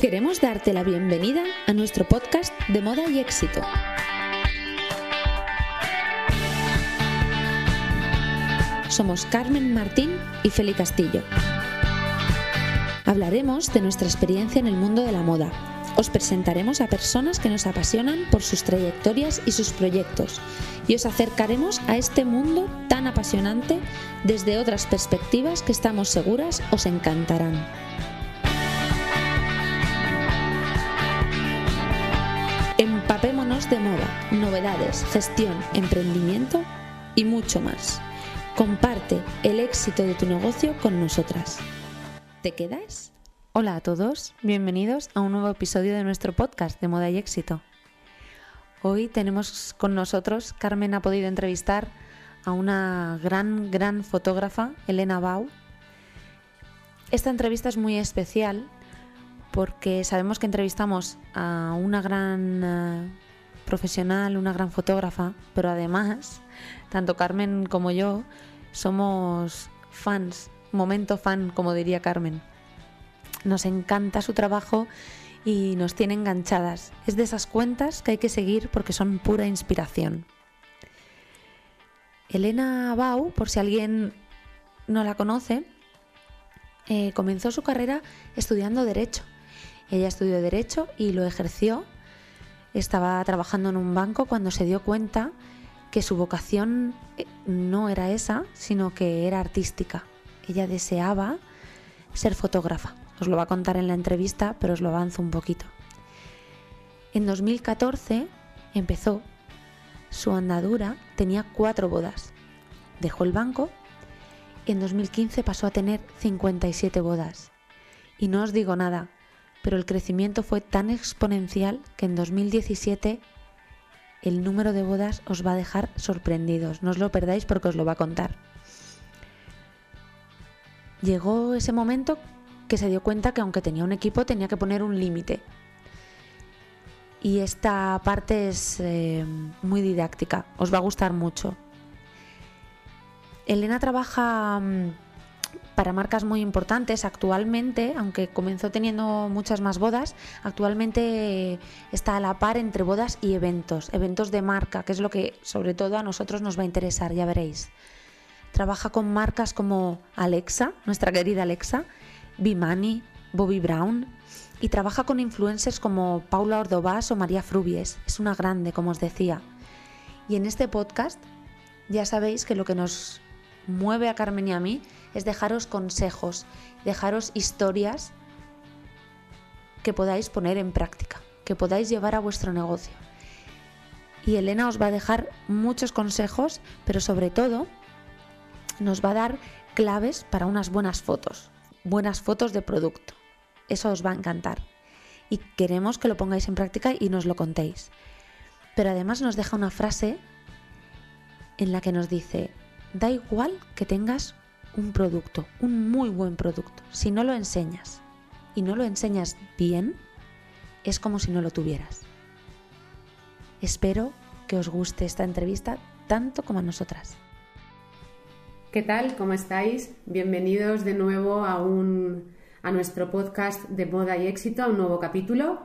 Queremos darte la bienvenida a nuestro podcast de moda y éxito. Somos Carmen Martín y Feli Castillo. Hablaremos de nuestra experiencia en el mundo de la moda. Os presentaremos a personas que nos apasionan por sus trayectorias y sus proyectos y os acercaremos a este mundo tan apasionante desde otras perspectivas que estamos seguras os encantarán. De moda, novedades, gestión, emprendimiento y mucho más. Comparte el éxito de tu negocio con nosotras. ¿Te quedas? Hola a todos, bienvenidos a un nuevo episodio de nuestro podcast de moda y éxito. Hoy tenemos con nosotros, Carmen ha podido entrevistar a una gran, gran fotógrafa, Elena Bau. Esta entrevista es muy especial porque sabemos que entrevistamos a una gran eh, profesional, una gran fotógrafa, pero además, tanto Carmen como yo somos fans, momento fan, como diría Carmen. Nos encanta su trabajo y nos tiene enganchadas. Es de esas cuentas que hay que seguir porque son pura inspiración. Elena Bau, por si alguien no la conoce, eh, comenzó su carrera estudiando Derecho. Ella estudió Derecho y lo ejerció. Estaba trabajando en un banco cuando se dio cuenta que su vocación eh, no era esa, sino que era artística. Ella deseaba ser fotógrafa. Os lo va a contar en la entrevista, pero os lo avanzo un poquito. En 2014 empezó su andadura, tenía cuatro bodas. Dejó el banco en 2015 pasó a tener 57 bodas. Y no os digo nada, pero el crecimiento fue tan exponencial que en 2017 el número de bodas os va a dejar sorprendidos. No os lo perdáis porque os lo va a contar. Llegó ese momento que se dio cuenta que aunque tenía un equipo tenía que poner un límite. Y esta parte es eh, muy didáctica, os va a gustar mucho. Elena trabaja mm, para marcas muy importantes actualmente, aunque comenzó teniendo muchas más bodas, actualmente está a la par entre bodas y eventos, eventos de marca, que es lo que sobre todo a nosotros nos va a interesar, ya veréis. Trabaja con marcas como Alexa, nuestra querida Alexa, Bimani, Bobby Brown, y trabaja con influencers como Paula Ordovás o María Frubies. Es una grande, como os decía. Y en este podcast ya sabéis que lo que nos mueve a Carmen y a mí es dejaros consejos, dejaros historias que podáis poner en práctica, que podáis llevar a vuestro negocio. Y Elena os va a dejar muchos consejos, pero sobre todo nos va a dar claves para unas buenas fotos, buenas fotos de producto. Eso os va a encantar. Y queremos que lo pongáis en práctica y nos lo contéis. Pero además nos deja una frase en la que nos dice, da igual que tengas un producto, un muy buen producto. Si no lo enseñas y no lo enseñas bien, es como si no lo tuvieras. Espero que os guste esta entrevista tanto como a nosotras. ¿Qué tal? ¿Cómo estáis? Bienvenidos de nuevo a, un, a nuestro podcast de moda y éxito, a un nuevo capítulo.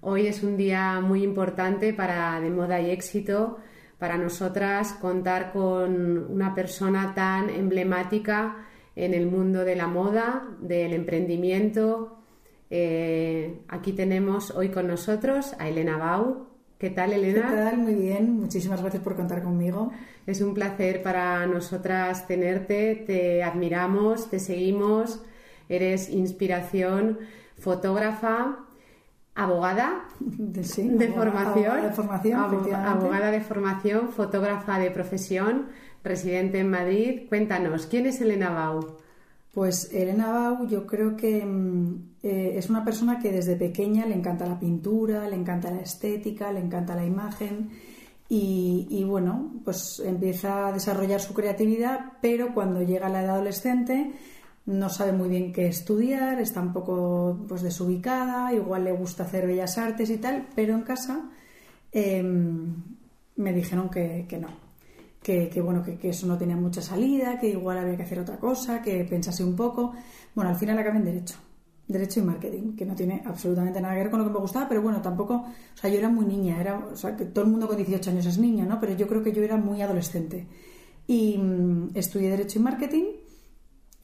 Hoy es un día muy importante para de moda y éxito para nosotras contar con una persona tan emblemática en el mundo de la moda, del emprendimiento. Eh, aquí tenemos hoy con nosotros a Elena Bau. ¿Qué tal, Elena? ¿Qué tal? Muy bien. Muchísimas gracias por contar conmigo. Es un placer para nosotras tenerte. Te admiramos, te seguimos. Eres inspiración, fotógrafa, abogada de, formación, abogada de formación, abogada de formación, fotógrafa de profesión, residente en Madrid. Cuéntanos, ¿quién es Elena Bau? Pues Elena Bau yo creo que mm, eh, es una persona que desde pequeña le encanta la pintura, le encanta la estética, le encanta la imagen y, y bueno, pues empieza a desarrollar su creatividad, pero cuando llega a la edad adolescente no sabe muy bien qué estudiar, está un poco pues, desubicada, igual le gusta hacer bellas artes y tal, pero en casa em, me dijeron que, no, que, bueno, que, eso no tenía mucha salida, que igual había que hacer otra cosa, que pensase un poco. Bueno, al final acabé en Derecho. Derecho y Marketing, que no tiene absolutamente nada que ver con lo que me gustaba, pero bueno, tampoco, o sea, yo era muy niña, era, o sea, que todo el mundo con 18 años es niña, ¿no? Pero yo creo que yo era muy adolescente. Y mm, estudié Derecho y Marketing.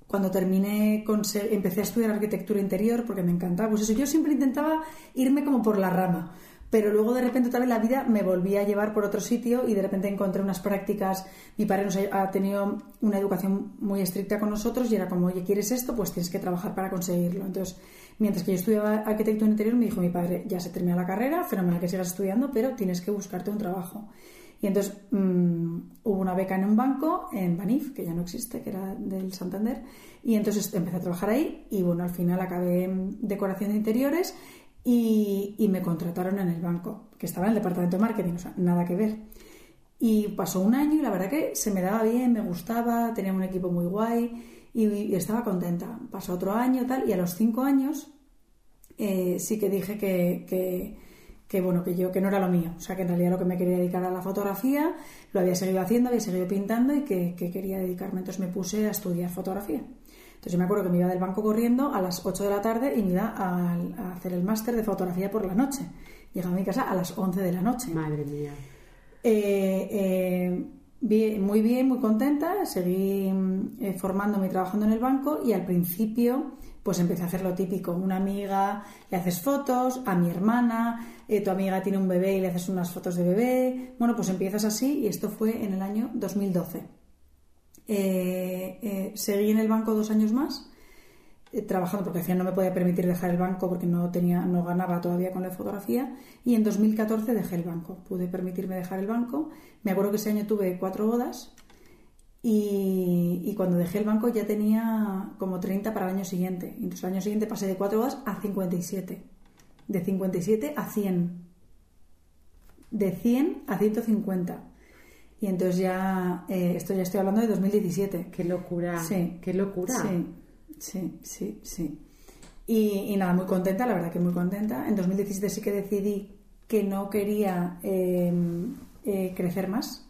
Cuando terminé, con, empecé a estudiar arquitectura interior porque me encantaba. Pues eso, yo siempre intentaba irme como por la rama pero luego de repente otra vez la vida me volvía a llevar por otro sitio y de repente encontré unas prácticas, mi padre nos ha, tenido una educación muy estricta con nosotros y era como, oye, ¿quieres esto? Pues tienes que trabajar para conseguirlo. Entonces, mientras que yo estudiaba arquitectura interior, me dijo mi padre, ya se termina la carrera, fenomenal que sigas estudiando, pero tienes que buscarte un trabajo. Y entonces mm, hubo una beca en un banco, en Banif, que ya no existe, que era del Santander, y entonces empecé a trabajar ahí y bueno, al final acabé en decoración de interiores y, me contrataron en el banco, que estaba en el departamento de marketing, o sea, nada que ver. Y pasó un año y la verdad que se me daba bien, me gustaba, tenía un equipo muy guay y, estaba contenta. Pasó otro año tal y a los cinco años eh, sí que dije que, bueno, que yo que no era lo mío, o sea que en realidad lo que me quería dedicar a la fotografía, lo había seguido haciendo, había seguido pintando y que, que quería dedicarme. Entonces me puse a estudiar fotografía. Entonces yo me acuerdo que me iba del banco corriendo a las 8 de la tarde y me iba a, hacer el máster de fotografía por la noche. Llegaba a mi casa a las 11 de la noche. Madre mía. Eh, eh, muy bien, muy contenta. Seguí eh, formándome y trabajando en el banco y al principio pues empecé a hacer lo típico. Una amiga le haces fotos, a mi hermana, tu amiga tiene un bebé y le haces unas fotos de bebé. Bueno, pues empiezas así y esto fue en el año 2012. Eh, eh, seguí en el banco dos años más, eh, trabajando porque al final no me podía permitir dejar el banco porque no, tenía, no ganaba todavía con la fotografía. Y en 2014 dejé el banco, pude permitirme dejar el banco. Me acuerdo que ese año tuve cuatro bodas y, cuando dejé el banco ya tenía como 30 para el año siguiente. Entonces el año siguiente pasé de cuatro bodas a 57. De 57 a 100. De 100 a 150. Y entonces ya, eh, esto ya estoy hablando de 2017. Qué locura. Sí. Qué locura. Sí, sí, sí, sí. Y, nada, muy contenta, la verdad que muy contenta. En 2017 sí que decidí que no quería em, eh, crecer más,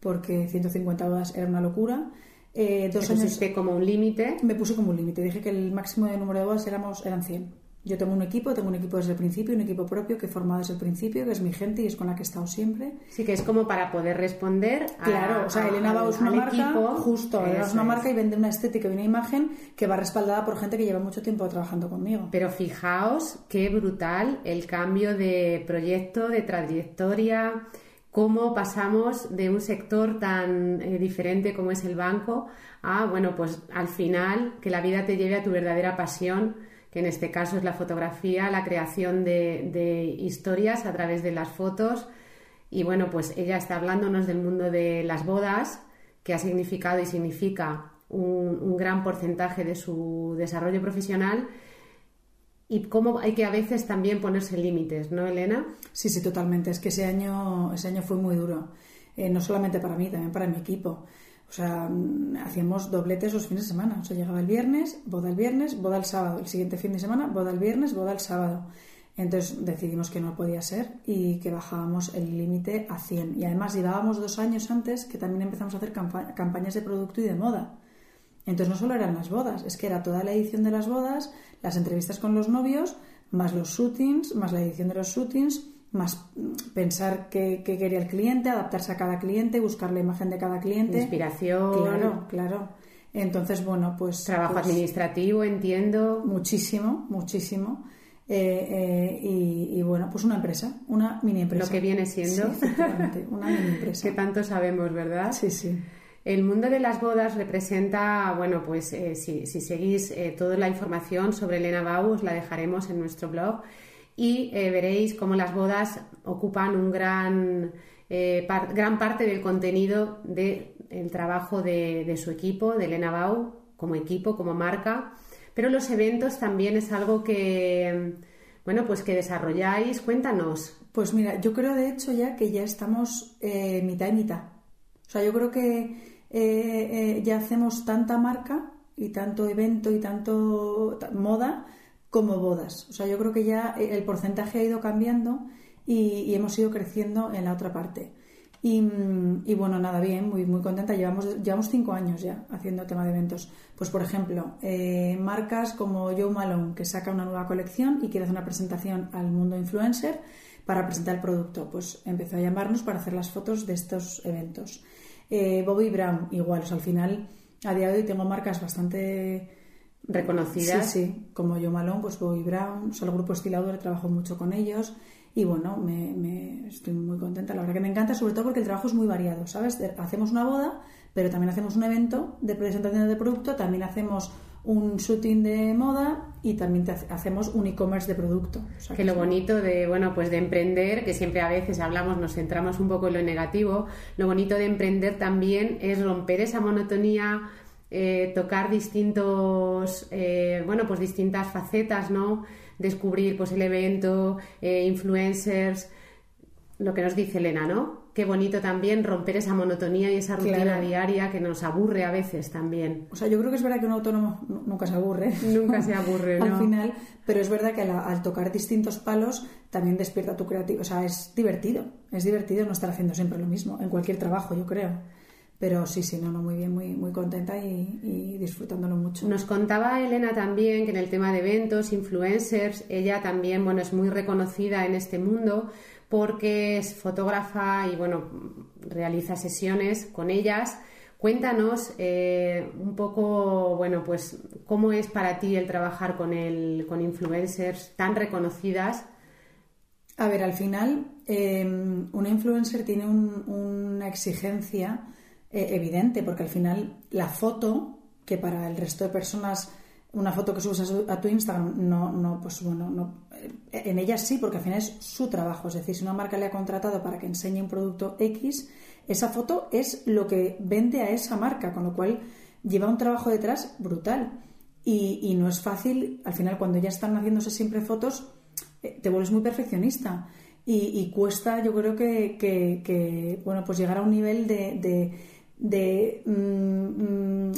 porque 150 horas era una locura. Eh, dos años, como un límite? Me puse como un límite. Dije que el máximo de número de horas éramos, eran 100. Yo tengo un equipo, tengo un equipo desde el principio, un equipo propio que he formado desde el principio, que es mi gente y es con la que he estado siempre. Sí, que es como para poder responder a, Claro, o sea, Elena Bau es una marca, justo, es una marca y vende una estética y una imagen que va respaldada por gente que lleva mucho tiempo trabajando conmigo. Pero fijaos qué brutal el cambio de proyecto, de trayectoria, cómo pasamos de un sector tan eh, diferente como es el banco a, bueno, pues al final que la vida te lleve a tu verdadera pasión que en este caso es la fotografía, la creación de, historias a través de las fotos. Y bueno, pues ella está hablándonos del mundo de las bodas, que ha significado y significa un, gran porcentaje de su desarrollo profesional y cómo hay que a veces también ponerse límites, ¿no, Elena? Sí, sí, totalmente. Es que ese año, ese año fue muy duro, eh, no solamente para mí, también para mi equipo. O sea, mm, hacíamos dobletes los fines de semana. O sea, llegaba el viernes, boda el viernes, boda el sábado. El siguiente fin de semana, boda el viernes, boda el sábado. Entonces decidimos que no podía ser y que bajábamos el límite a 100. Y además llevábamos dos años antes que también empezamos a hacer campañas de producto y de moda. Entonces no solo eran las bodas, es que era toda la edición de las bodas, las entrevistas con los novios, más los shootings, más la edición de los shootings, más pensar qué, quería el cliente, adaptarse a cada cliente, buscar la imagen de cada cliente. Inspiración. Claro, claro. Entonces, bueno, pues... Trabajo pues administrativo, entiendo. Muchísimo, muchísimo. Eh, eh, y, bueno, pues una empresa, una mini empresa. Lo que viene siendo. una mini empresa. que tanto sabemos, ¿verdad? Sí, sí. El mundo de las bodas representa, bueno, pues eh, si, seguís toda la información sobre Elena Bau, os la dejaremos en nuestro blog y eh, veréis cómo las bodas ocupan un gran, eh, gran parte del contenido del trabajo de, su equipo, de Elena Bau, como equipo, como marca. Pero los eventos también es algo que, bueno, pues que desarrolláis. Cuéntanos. Pues mira, yo creo de hecho ya que ya estamos eh, mitad y mitad. O sea, yo creo que ya hacemos tanta marca y tanto evento y tanto moda como bodas. O sea, yo creo que ya el porcentaje ha ido cambiando y, hemos ido creciendo en la otra parte. Y, bueno, nada, bien, muy, muy contenta. Llevamos, llevamos cinco años ya haciendo tema de eventos. Pues, por ejemplo, eh, marcas como Joe Malone, que saca una nueva colección y quiere hacer una presentación al mundo influencer para presentar el producto. Pues empezó a llamarnos para hacer las fotos de estos eventos. Eh, Bobby Brown, igual, o sea, al final, a día de hoy tengo marcas bastante reconocidas. Sí, sí, como Joe Malone, pues Bobby Brown, o sea, el grupo Estilador, trabajo mucho con ellos. Y bueno, me, estoy muy contenta. La verdad que me encanta, sobre todo porque el trabajo es muy variado, ¿sabes? Hacemos una boda, pero también hacemos un evento de presentación de producto, también hacemos un shooting de moda y también hacemos un e-commerce de producto. que, lo bonito de, bueno, pues de emprender, que siempre a veces hablamos, nos centramos un poco en lo negativo, lo bonito de emprender también es romper esa monotonía, eh, tocar distintos, eh, bueno, pues distintas facetas, ¿no? descubrir pues el evento, eh, influencers, lo que nos dice Elena, ¿no? Qué bonito también romper esa monotonía y esa rutina diaria que nos aburre a veces también. O sea, yo creo que es verdad que un autónomo nunca se aburre. Nunca se aburre, ¿no? al final, pero es verdad que al, tocar distintos palos también despierta tu creatividad. O sea, es divertido. Es divertido no estar haciendo siempre lo mismo, en cualquier trabajo, yo creo. Pero sí, sí, no, no, muy bien, muy, muy contenta y, disfrutándolo mucho. Nos contaba Elena también que en el tema de eventos, influencers, ella también, bueno, es muy reconocida en este mundo porque es fotógrafa y, bueno, realiza sesiones con ellas. Cuéntanos eh, un poco, bueno, pues cómo es para ti el trabajar con, el, con influencers tan reconocidas. A ver, al final, eh, una influencer tiene una exigencia eh, evidente, porque al final la foto, que para el resto de personas, una foto que subes a, tu Instagram, no, no, pues bueno, no, eh, en ella sí, porque al final es su trabajo. Es decir, si una marca le ha contratado para que enseñe un producto X, esa foto es lo que vende a esa marca, con lo cual lleva un trabajo detrás brutal. Y, no es fácil, al final, cuando ya están haciéndose siempre fotos, eh, te vuelves muy perfeccionista. Y, cuesta, yo creo que, bueno, pues llegar a un nivel de de, mm, mm,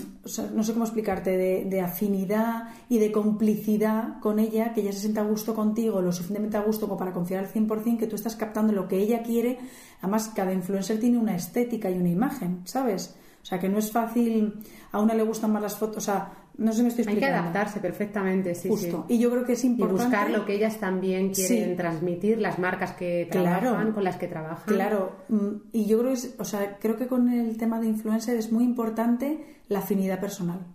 no sé cómo explicarte, de, afinidad y de complicidad con ella, que ella se sienta a gusto contigo, lo suficientemente a gusto como para confiar al 100%, que tú estás captando lo que ella quiere. Además, cada influencer tiene una estética y una imagen, ¿sabes? O sea, que no es fácil, a una le gustan más las fotos, o sea, no sé si me estoy explicando. Hay que adaptarse perfectamente, sí, Justo. Y yo creo que es importante... Y buscar lo que ellas también quieren transmitir, las marcas que trabajan, con las que trabajan. Claro, mm, y yo creo, que, o sea, creo que con el tema de influencer es muy importante la afinidad personal.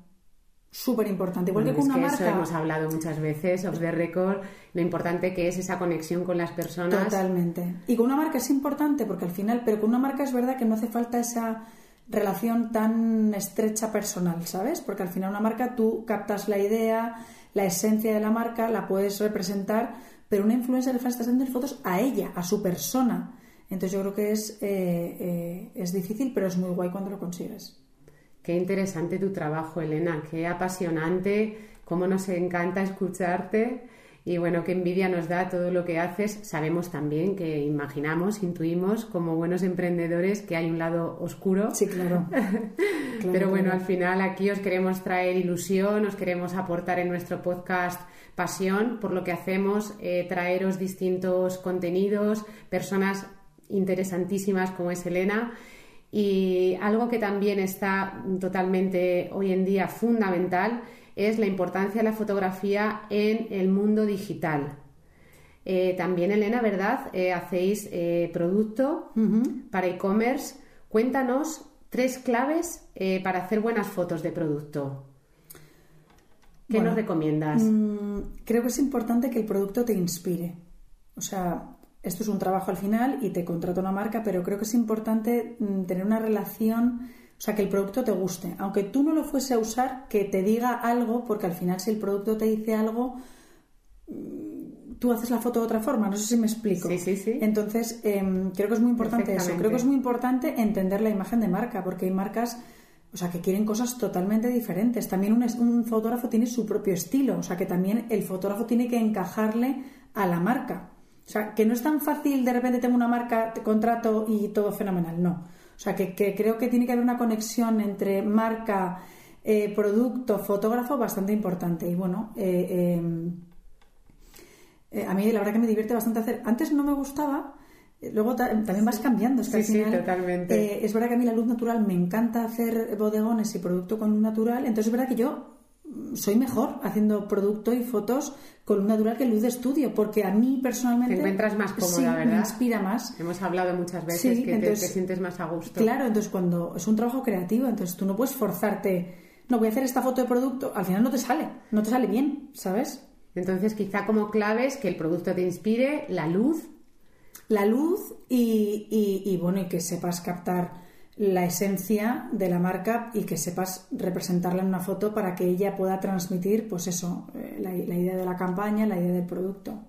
Súper importante. Igual que con una marca. Eso hemos hablado muchas veces, off the record, lo importante que es esa conexión con las personas. Totalmente. Y con una marca es importante porque al final, pero con una marca es verdad que no hace falta esa relación tan estrecha personal, ¿sabes? Porque al final una marca tú captas la idea, la esencia de la marca, la puedes representar, pero una influencer le estás haciendo fotos a ella, a su persona. Entonces yo creo que es, eh, eh, es difícil, pero es muy guay cuando lo consigues. Qué interesante tu trabajo, Elena, qué apasionante, cómo nos encanta escucharte y bueno, qué envidia nos da todo lo que haces. Sabemos también que imaginamos, intuimos como buenos emprendedores que hay un lado oscuro. Sí, claro. Pero bueno, al final aquí os queremos traer ilusión, os queremos aportar en nuestro podcast pasión por lo que hacemos, eh, traeros distintos contenidos, personas interesantísimas como es Elena. Y algo que también está totalmente hoy en día fundamental es la importancia de la fotografía en el mundo digital. Eh, también, Elena, ¿verdad? Eh, hacéis eh, producto para e-commerce. Cuéntanos tres claves para hacer buenas fotos de producto. ¿Qué nos recomiendas? Mm, creo que es importante que el producto te inspire. O sea, esto es un trabajo al final y te contrata una marca, pero creo que es importante mm, tener una relación o sea, que el producto te guste. Aunque tú no lo fuese a usar, que te diga algo, porque al final si el producto te dice algo, mm, tú haces la foto de otra forma. No sé si me explico. Sí, sí, sí. Entonces, em, creo que es muy importante eso. Creo que es muy importante entender la imagen de marca, porque hay marcas... O sea, que quieren cosas totalmente diferentes. También un, un, fotógrafo tiene su propio estilo. O sea, que también el fotógrafo tiene que encajarle a la marca. O sea, que no es tan fácil de repente tengo una marca, te contrato y todo fenomenal. No. O sea, que, creo que tiene que haber una conexión entre marca, eh, producto, fotógrafo bastante importante. Y bueno, eh, eh, a mí la verdad que me divierte bastante hacer. Antes no me gustaba luego también vas cambiando. Es que sí, al final, totalmente. Eh, es verdad que a mí la luz natural me encanta hacer bodegones y producto con luz natural, entonces es verdad que yo soy mejor haciendo producto y fotos con luz natural que luz de estudio, porque a mí personalmente... Te encuentras más cómoda, sí, ¿verdad? me inspira más. Hemos hablado muchas veces Sí, que te, sientes más a gusto. Claro, entonces cuando es un trabajo creativo, entonces tú no puedes forzarte, no voy a hacer esta foto de producto, al final no te sale, no te sale bien, ¿sabes? Entonces, quizá como claves que el producto te inspire, la luz, La luz y, y- y, bueno, y que sepas captar la esencia de la marca y que sepas representarla en una foto para que ella pueda transmitir, pues eso, eh, la, idea de la campaña, la idea del producto.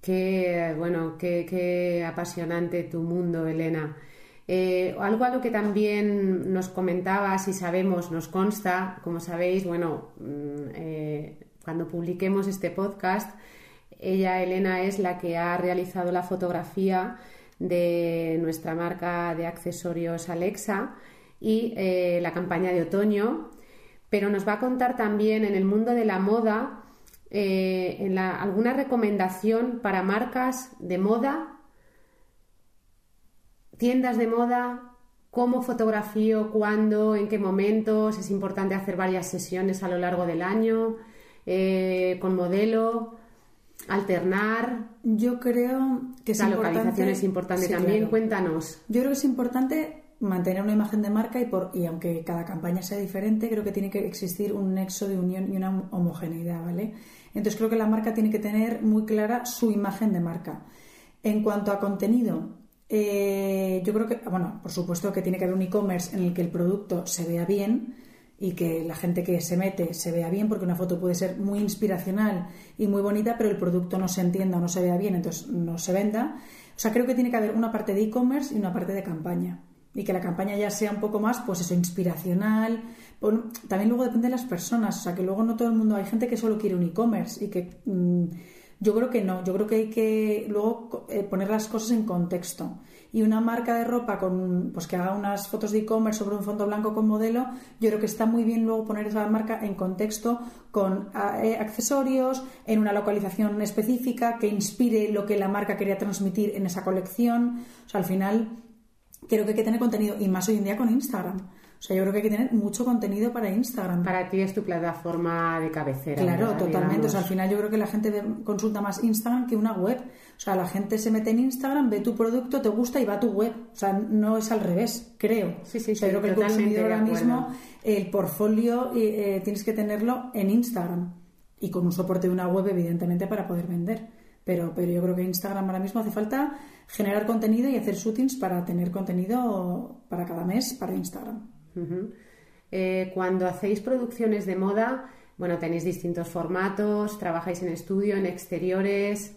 Qué, bueno, qué, qué apasionante tu mundo, Elena. Eh, algo a lo que también nos comentabas y sabemos, nos consta, como sabéis, bueno, mm, eh, cuando publiquemos este podcast, ella, Elena, es la que ha realizado la fotografía de nuestra marca de accesorios Alexa y eh, la campaña de otoño, pero nos va a contar también en el mundo de la moda eh, alguna recomendación para marcas de moda, tiendas de moda, cómo fotografío, cuándo, en qué momentos, es importante hacer varias sesiones a lo largo del año, eh, con modelo, alternar, Yo creo que es la importante... localización es importante Sí, también, claro. cuéntanos. Yo creo que es importante mantener una imagen de marca y, por, y aunque cada campaña sea diferente, creo que tiene que existir un nexo de unión y una homogeneidad, ¿vale? Entonces creo que la marca tiene que tener muy clara su imagen de marca. En cuanto a contenido, eh, yo creo que, bueno, por supuesto que tiene que haber un e-commerce en el que el producto se vea bien y que la gente que se mete se vea bien, porque una foto puede ser muy inspiracional y muy bonita, pero el producto no se entienda o no se vea bien, entonces no se venda. O sea, creo que tiene que haber una parte de e-commerce y una parte de campaña. Y que la campaña ya sea un poco más, pues eso, inspiracional. También luego depende de las personas. O sea, que luego no todo el mundo. Hay gente que solo quiere un e-commerce y que. mm, yo creo que no. Yo creo que hay que luego eh, poner las cosas en contexto. Y una marca de ropa con pues que haga unas fotos de e-commerce sobre un fondo blanco con modelo, yo creo que está muy bien luego poner esa marca en contexto con eh, accesorios, en una localización específica que inspire lo que la marca quería transmitir en esa colección. O sea, al final creo que hay que tener contenido y más hoy en día con Instagram. O sea, yo creo que hay que tener mucho contenido para Instagram. Para ti es tu plataforma de cabecera. Claro, ¿verdad? totalmente. O sea, al final yo creo que la gente consulta más Instagram que una web. O sea, la gente se mete en Instagram, ve tu producto, te gusta y va a tu web. O sea, no es al revés, creo. Sí, sí, sí, creo que el consumidor ahora mismo, el portfolio eh, eh, tienes que tenerlo en Instagram y con un soporte de una web, evidentemente, para poder vender. Pero, pero yo creo que Instagram ahora mismo hace falta generar contenido y hacer shootings para tener contenido para cada mes para Instagram. Eh, cuando hacéis producciones de moda, bueno, tenéis distintos formatos, trabajáis en estudio, en exteriores.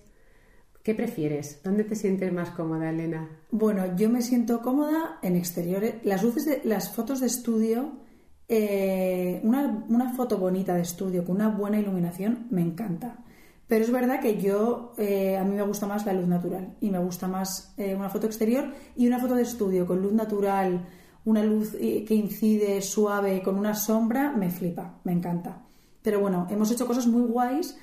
¿Qué prefieres? ¿Dónde te sientes más cómoda, Elena? Bueno, yo me siento cómoda en exteriores. Las luces de las fotos de estudio, eh, una, una foto bonita de estudio con una buena iluminación me encanta. Pero es verdad que yo, eh, a mí me gusta más la luz natural y me gusta más una foto exterior y una foto de estudio con luz natural, una luz eh, que incide suave con una sombra, me flipa, me encanta. Pero bueno, hemos hecho cosas muy guays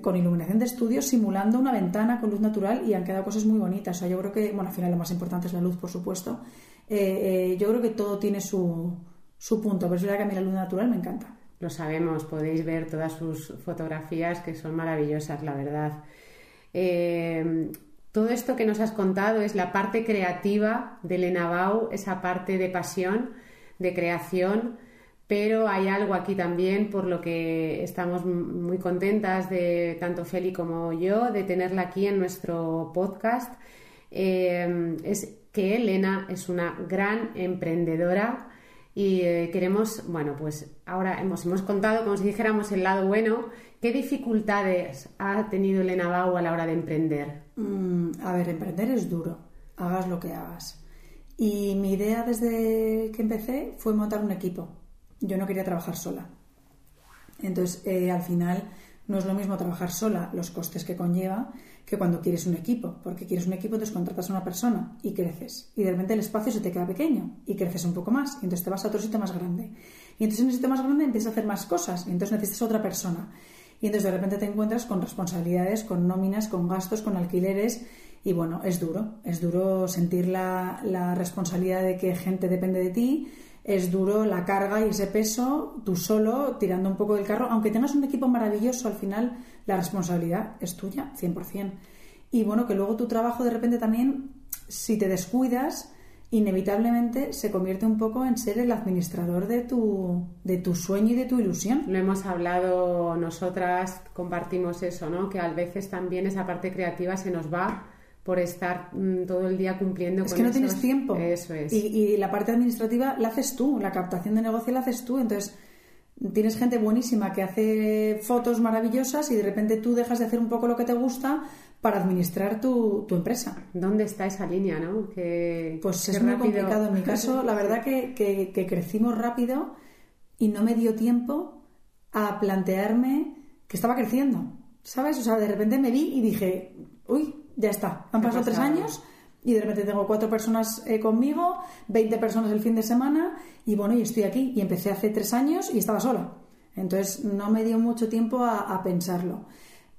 con iluminación de estudio simulando una ventana con luz natural y han quedado cosas muy bonitas. O sea, yo creo que, bueno, al final lo más importante es la luz, por supuesto. Eh, eh, yo creo que todo tiene su, su punto, pero es verdad que a mí la luz natural me encanta. Lo sabemos, podéis ver todas sus fotografías que son maravillosas, la verdad. Todo esto que nos has contado es la parte creativa de Elena Bau, esa parte de pasión, de creación, pero hay algo aquí también por lo que estamos muy contentas de tanto Feli como yo de tenerla aquí en nuestro podcast. Eh, es que Elena es una gran emprendedora y eh, queremos, bueno, pues ahora hemos, hemos contado, como si dijéramos, el lado bueno. ¿Qué dificultades ha tenido Elena Bau a la hora de emprender? Mm, a ver, emprender es duro, hagas lo que hagas. Y mi idea desde que empecé fue montar un equipo. Yo no quería trabajar sola. Entonces, eh, al final, no es lo mismo trabajar sola, los costes que conlleva, que cuando quieres un equipo. Porque quieres un equipo, entonces contratas a una persona y creces. Y de repente el espacio se te queda pequeño y creces un poco más. Y entonces te vas a otro sitio más grande. Y entonces en ese sitio más grande empiezas a hacer más cosas. Y entonces necesitas otra persona. Y entonces de repente te encuentras con responsabilidades, con nóminas, con gastos, con alquileres. Y bueno, es duro, es duro sentir la, la responsabilidad de que gente depende de ti, es duro la carga y ese peso, tú solo, tirando un poco del carro, aunque tengas un equipo maravilloso, al final la responsabilidad es tuya, 100%. Y bueno, que luego tu trabajo de repente también, si te descuidas, inevitablemente se convierte un poco en ser el administrador de tu, de tu sueño y de tu ilusión. Lo hemos hablado nosotras, compartimos eso, ¿no? Que a veces también esa parte creativa se nos va por estar mm, todo el día cumpliendo es que no tienes tiempo. Eso es. Y, y, la parte administrativa la haces tú, la captación de negocio la haces tú. Entonces, tienes gente buenísima que hace fotos maravillosas y de repente tú dejas de hacer un poco lo que te gusta para administrar tu, tu empresa. ¿Dónde está esa línea, no? Que, pues es muy complicado. En mi caso, la verdad que, que, que crecimos rápido y no me dio tiempo a plantearme que estaba creciendo. ¿Sabes? O sea, de repente me vi y dije, uy, ya está. Han pasado tres años y de repente tengo cuatro personas eh, conmigo, 20 personas el fin de semana y bueno, y estoy aquí. Y empecé hace tres años y estaba sola. Entonces no me dio mucho tiempo a, a pensarlo.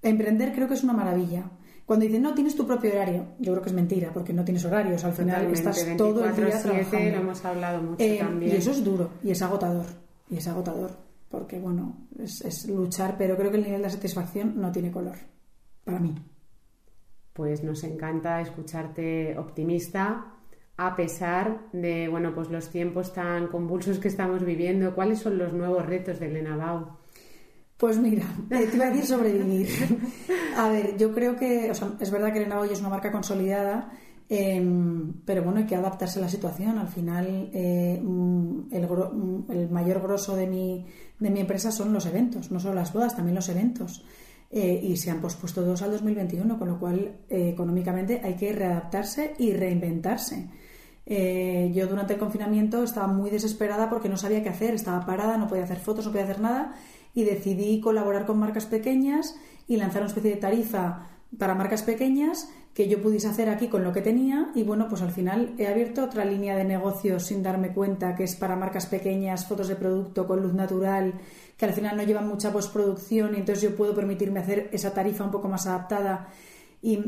Emprender creo que es una maravilla. Cuando dicen, no, tienes tu propio horario, yo creo que es mentira, porque no tienes horarios. Al final estás todo el día trabajando. Lo hemos hablado mucho Eh, también. Y eso es duro y es agotador. Y es agotador, porque bueno, es, es luchar, pero creo que el nivel de satisfacción no tiene color, para mí. Pues nos encanta escucharte optimista a pesar de bueno pues los tiempos tan convulsos que estamos viviendo. ¿Cuáles son los nuevos retos de Elena Bau? Pues mira, te iba a decir sobrevivir. A ver, yo creo que, o sea, es verdad que Elena es una marca consolidada, eh, pero bueno, hay que adaptarse a la situación. Al final, eh, el, gro, el, mayor grosso de mi, de mi empresa son los eventos, no solo las bodas, también los eventos. Eh, y se han pospuesto dos al 2021, con lo cual eh, económicamente hay que readaptarse y reinventarse. Eh, yo durante el confinamiento estaba muy desesperada porque no sabía qué hacer, estaba parada, no podía hacer fotos, no podía hacer nada y decidí colaborar con marcas pequeñas y lanzar una especie de tarifa para marcas pequeñas que yo pudiese hacer aquí con lo que tenía. Y bueno, pues al final he abierto otra línea de negocio sin darme cuenta que es para marcas pequeñas, fotos de producto con luz natural, que al final no llevan mucha postproducción y entonces yo puedo permitirme hacer esa tarifa un poco más adaptada. Y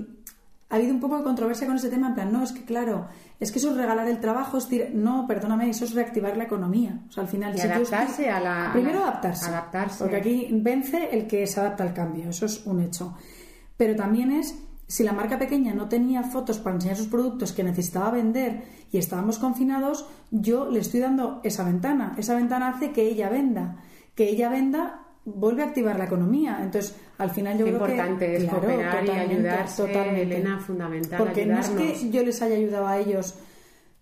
ha habido un poco de controversia con ese tema, en plan, no, es que claro, es que eso es regalar el trabajo, es tir... no, perdóname, eso es reactivar la economía. O sea, al final, y si adaptarse estoy... a la. Primero a la... adaptarse. Adaptarse. Porque aquí vence el que se adapta al cambio, eso es un hecho. Pero también es, si la marca pequeña no tenía fotos para enseñar sus productos que necesitaba vender y estábamos confinados, yo le estoy dando esa ventana. Esa ventana hace que ella venda. Que ella venda vuelve a activar la economía. Entonces, al final yo Qué creo importante que es claro, cooperar y ayudarse, totalmente. Elena, fundamental Porque ayudarnos. no es que yo les haya ayudado a ellos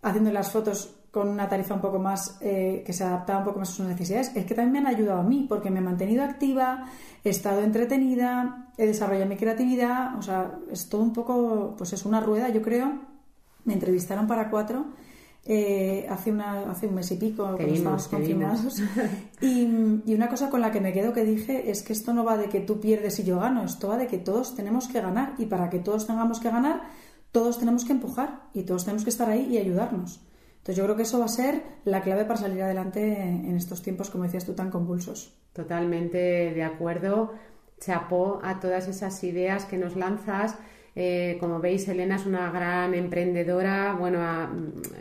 haciendo las fotos con una tarifa un poco más eh, que se adaptaba un poco más a sus necesidades, es que también me han ayudado a mí porque me he mantenido activa, he estado entretenida, he desarrollado mi creatividad, o sea, es todo un poco, pues es una rueda, yo creo. Me entrevistaron para cuatro eh, hace, una, hace un mes y pico, cuando estábamos confinados. Y, y, una cosa con la que me quedo que dije es que esto no va de que tú pierdes y yo gano, esto va de que todos tenemos que ganar y para que todos tengamos que ganar, todos tenemos que empujar y todos tenemos que estar ahí y ayudarnos. Entonces yo creo que eso va a ser la clave para salir adelante en estos tiempos, como decías tú, tan convulsos. Totalmente de acuerdo. Chapó a todas esas ideas que nos lanzas. Eh, como veis, Elena es una gran emprendedora, bueno, a,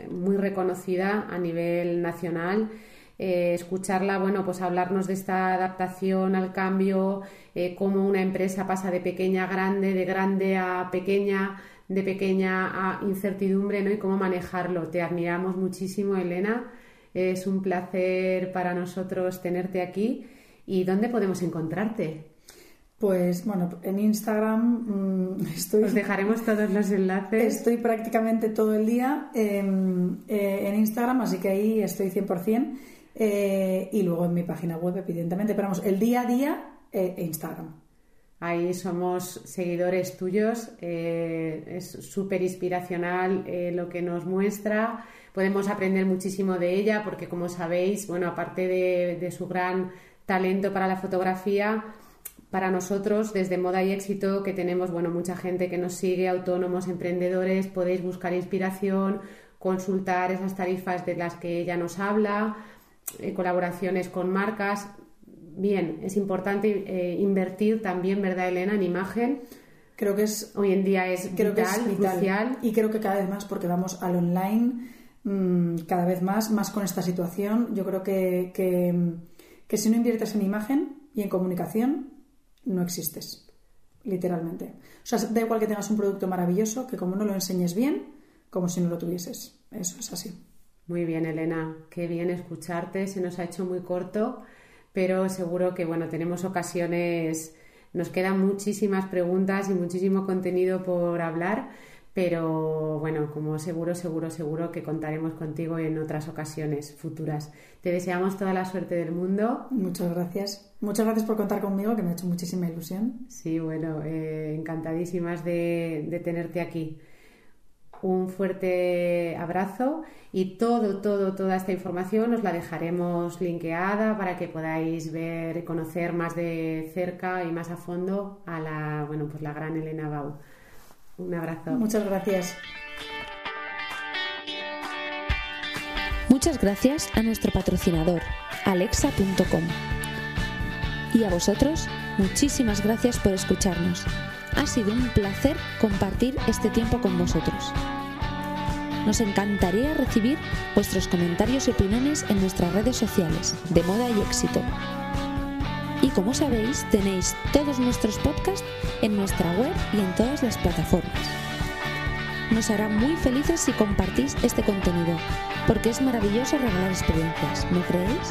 muy reconocida a nivel nacional. Eh, escucharla, bueno, pues hablarnos de esta adaptación al cambio, eh, cómo una empresa pasa de pequeña a grande, de grande a pequeña, de pequeña a incertidumbre, ¿no? Y cómo manejarlo. Te admiramos muchísimo, Elena. Es un placer para nosotros tenerte aquí. ¿Y dónde podemos encontrarte? Pues bueno, en Instagram mmm, estoy. Os dejaremos todos los enlaces. Estoy prácticamente todo el día en, eh, en Instagram, así que ahí estoy 100%. Eh, y luego en mi página web, evidentemente. Pero vamos, el día a día, eh, Instagram. Ahí somos seguidores tuyos, eh, es súper inspiracional lo que nos muestra, podemos aprender muchísimo de ella porque como sabéis, bueno, aparte de, de su gran talento para la fotografía, para nosotros desde Moda y Éxito, que tenemos bueno, mucha gente que nos sigue, autónomos, emprendedores, podéis buscar inspiración, consultar esas tarifas de las que ella nos habla, eh, colaboraciones con marcas. Bien, es importante eh, invertir también, ¿verdad, Elena, en imagen? Creo que es hoy en día es creo vital, que es vital. crucial. y creo que cada vez más porque vamos al online mm, cada vez más más con esta situación yo creo que, que, que si no inviertes en imagen y en comunicación no existes literalmente. O sea da igual que tengas un producto maravilloso que como no lo enseñes bien como si no lo tuvieses. Eso es así. Muy bien, Elena. Qué bien escucharte. Se nos ha hecho muy corto, pero seguro que bueno, tenemos ocasiones, nos quedan muchísimas preguntas y muchísimo contenido por hablar, pero bueno, como seguro, seguro, seguro que contaremos contigo en otras ocasiones futuras. Te deseamos toda la suerte del mundo. muchas gracias muchas gracias por contar conmigo que me ha hecho muchísima ilusión Sí, bueno, eh, encantadísimas de, de tenerte aquí. Un fuerte abrazo y todo, todo, toda esta información os la dejaremos linkeada para que podáis ver y conocer más de cerca y más a fondo a la, bueno, pues la gran Elena Bau. Un abrazo. muchas gracias Muchas gracias a nuestro patrocinador, alexa.com. Y a vosotros, muchísimas gracias por escucharnos. Ha sido un placer compartir este tiempo con vosotros. Nos encantaría recibir vuestros comentarios y opiniones en nuestras redes sociales de moda y éxito. Como sabéis, tenéis todos nuestros podcasts en nuestra web y en todas las plataformas. Nos hará muy felices si compartís este contenido, porque es maravilloso regalar experiencias, ¿no creéis?